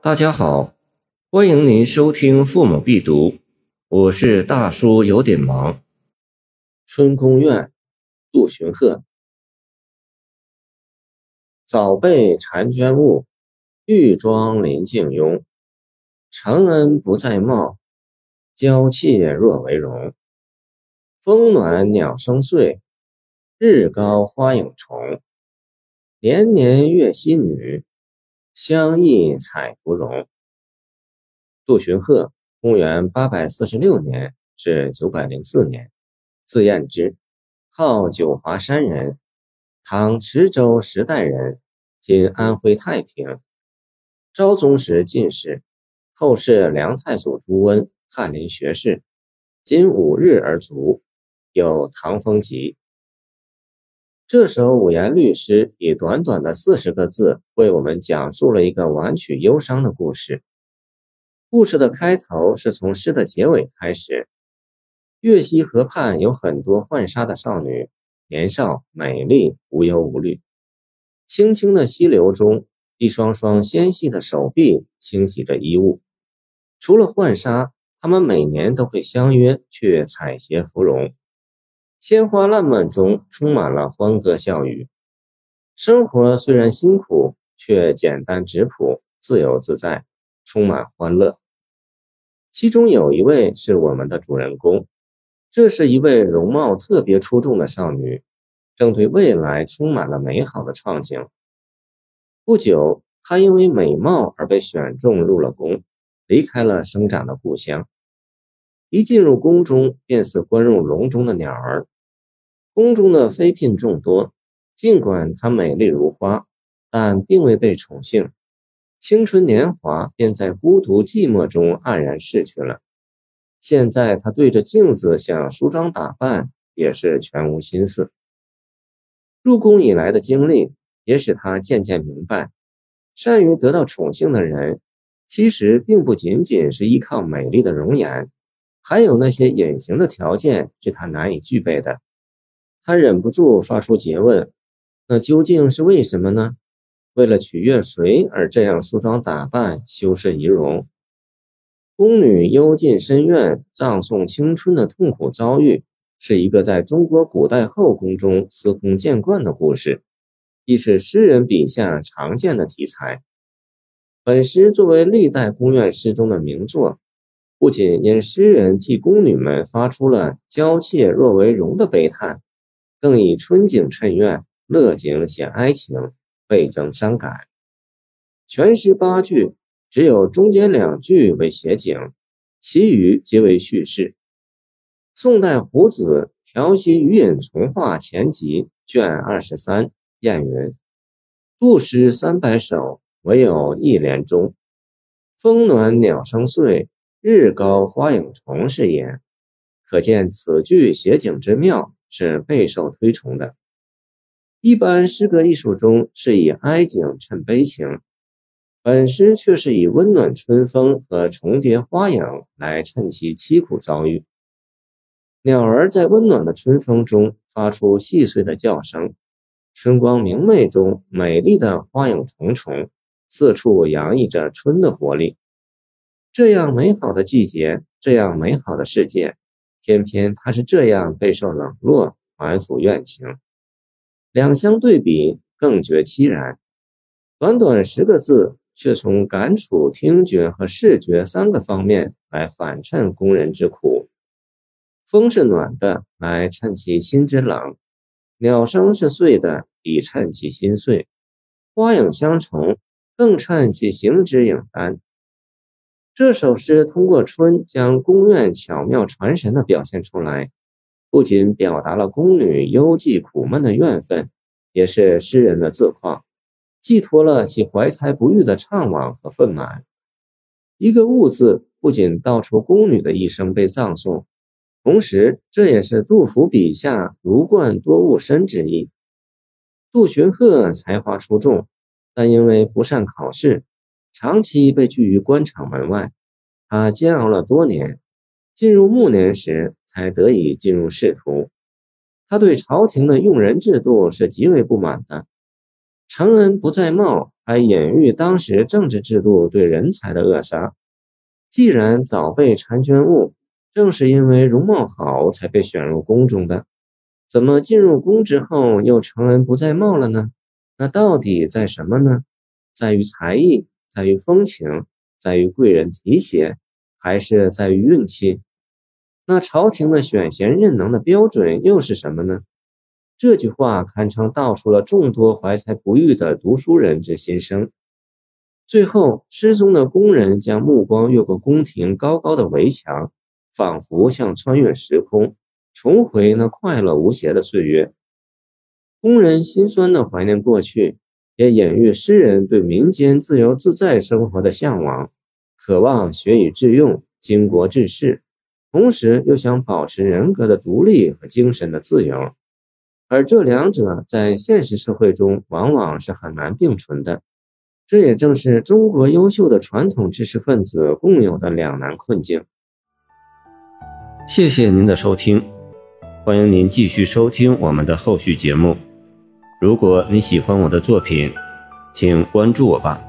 大家好，欢迎您收听《父母必读》，我是大叔，有点忙。春宫怨，杜荀鹤。早被婵娟误，玉妆临镜拥。承恩不再貌，娇怯若为荣。风暖鸟声碎，日高花影重。年年月溪女，相忆采芙蓉。杜荀鹤，公元八百四十六年至九百零四年，字彦之，号九华山人，唐池州时代人，今安徽太平。昭宗时进士，后世梁太祖朱温翰林学士，今五日而卒。有《唐风集》这首五言律诗，以短短的四十个字，为我们讲述了一个婉曲忧伤的故事。故事的开头是从诗的结尾开始。月溪河畔有很多浣纱的少女，年少美丽，无忧无虑。清清的溪流中，一双双纤细的手臂清洗着衣物。除了浣纱，她们每年都会相约去采撷芙蓉。鲜花烂漫中充满了欢歌笑语，生活虽然辛苦，却简单质朴、自由自在，充满欢乐。其中有一位是我们的主人公，这是一位容貌特别出众的少女，正对未来充满了美好的憧憬。不久，她因为美貌而被选中入了宫，离开了生长的故乡。一进入宫中，便似关入笼中的鸟儿。宫中的妃嫔众多，尽管她美丽如花，但并未被宠幸。青春年华便在孤独寂寞中黯然逝去了。现在她对着镜子想梳妆打扮，也是全无心思。入宫以来的经历也使她渐渐明白，善于得到宠幸的人，其实并不仅仅是依靠美丽的容颜。还有那些隐形的条件是他难以具备的，他忍不住发出诘问：“那究竟是为什么呢？为了取悦谁而这样梳妆打扮、修饰仪容？”宫女幽禁深院、葬送青春的痛苦遭遇，是一个在中国古代后宫中司空见惯的故事，亦是诗人笔下常见的题材。本诗作为历代宫苑诗中的名作。不仅因诗人替宫女们发出了“娇怯若为容”的悲叹，更以春景衬怨，乐景显哀情，倍增伤感。全诗八句，只有中间两句为写景，其余皆为叙事。宋代胡子《调息余隐从化前集》卷二十三燕云：“杜诗三百首，唯有一联中。风暖鸟声碎。”日高花影重是也，可见此句写景之妙是备受推崇的。一般诗歌艺术中是以哀景衬悲情，本诗却是以温暖春风和重叠花影来衬其凄苦遭遇。鸟儿在温暖的春风中发出细碎的叫声，春光明媚中美丽的花影重重，四处洋溢着春的活力。这样美好的季节，这样美好的世界，偏偏他是这样备受冷落，满腹怨情。两相对比，更觉凄然。短短十个字，却从感触、听觉和视觉三个方面来反衬工人之苦。风是暖的，来衬其心之冷；鸟声是碎的，以衬其心碎；花影相重，更衬其行之影单。这首诗通过春将宫苑巧妙传神地表现出来，不仅表达了宫女幽寂苦闷的怨愤，也是诗人的自况，寄托了其怀才不遇的怅惘和愤满。一个“误”字，不仅道出宫女的一生被葬送，同时这也是杜甫笔下“如冠多误身”之意。杜荀鹤才华出众，但因为不善考试。长期被拒于官场门外，他煎熬了多年，进入暮年时才得以进入仕途。他对朝廷的用人制度是极为不满的。承恩不在貌，还隐喻当时政治制度对人才的扼杀。既然早被婵娟误，正是因为容貌好才被选入宫中的，怎么进入宫之后又承恩不再貌了呢？那到底在什么呢？在于才艺，在于风情，在于贵人提携，还是在于运气？那朝廷的选贤任能的标准又是什么呢？这句话堪称道出了众多怀才不遇的读书人之心声。最后，失踪的工人将目光越过宫廷高高的围墙，仿佛像穿越时空，重回那快乐无邪的岁月。工人心酸地怀念过去，也隐喻诗人对民间自由自在生活的向往，渴望学以致用、经国治世，同时又想保持人格的独立和精神的自由。而这两者在现实社会中往往是很难并存的，这也正是中国优秀的传统知识分子共有的两难困境。谢谢您的收听，欢迎您继续收听我们的后续节目。如果你喜欢我的作品，请关注我吧。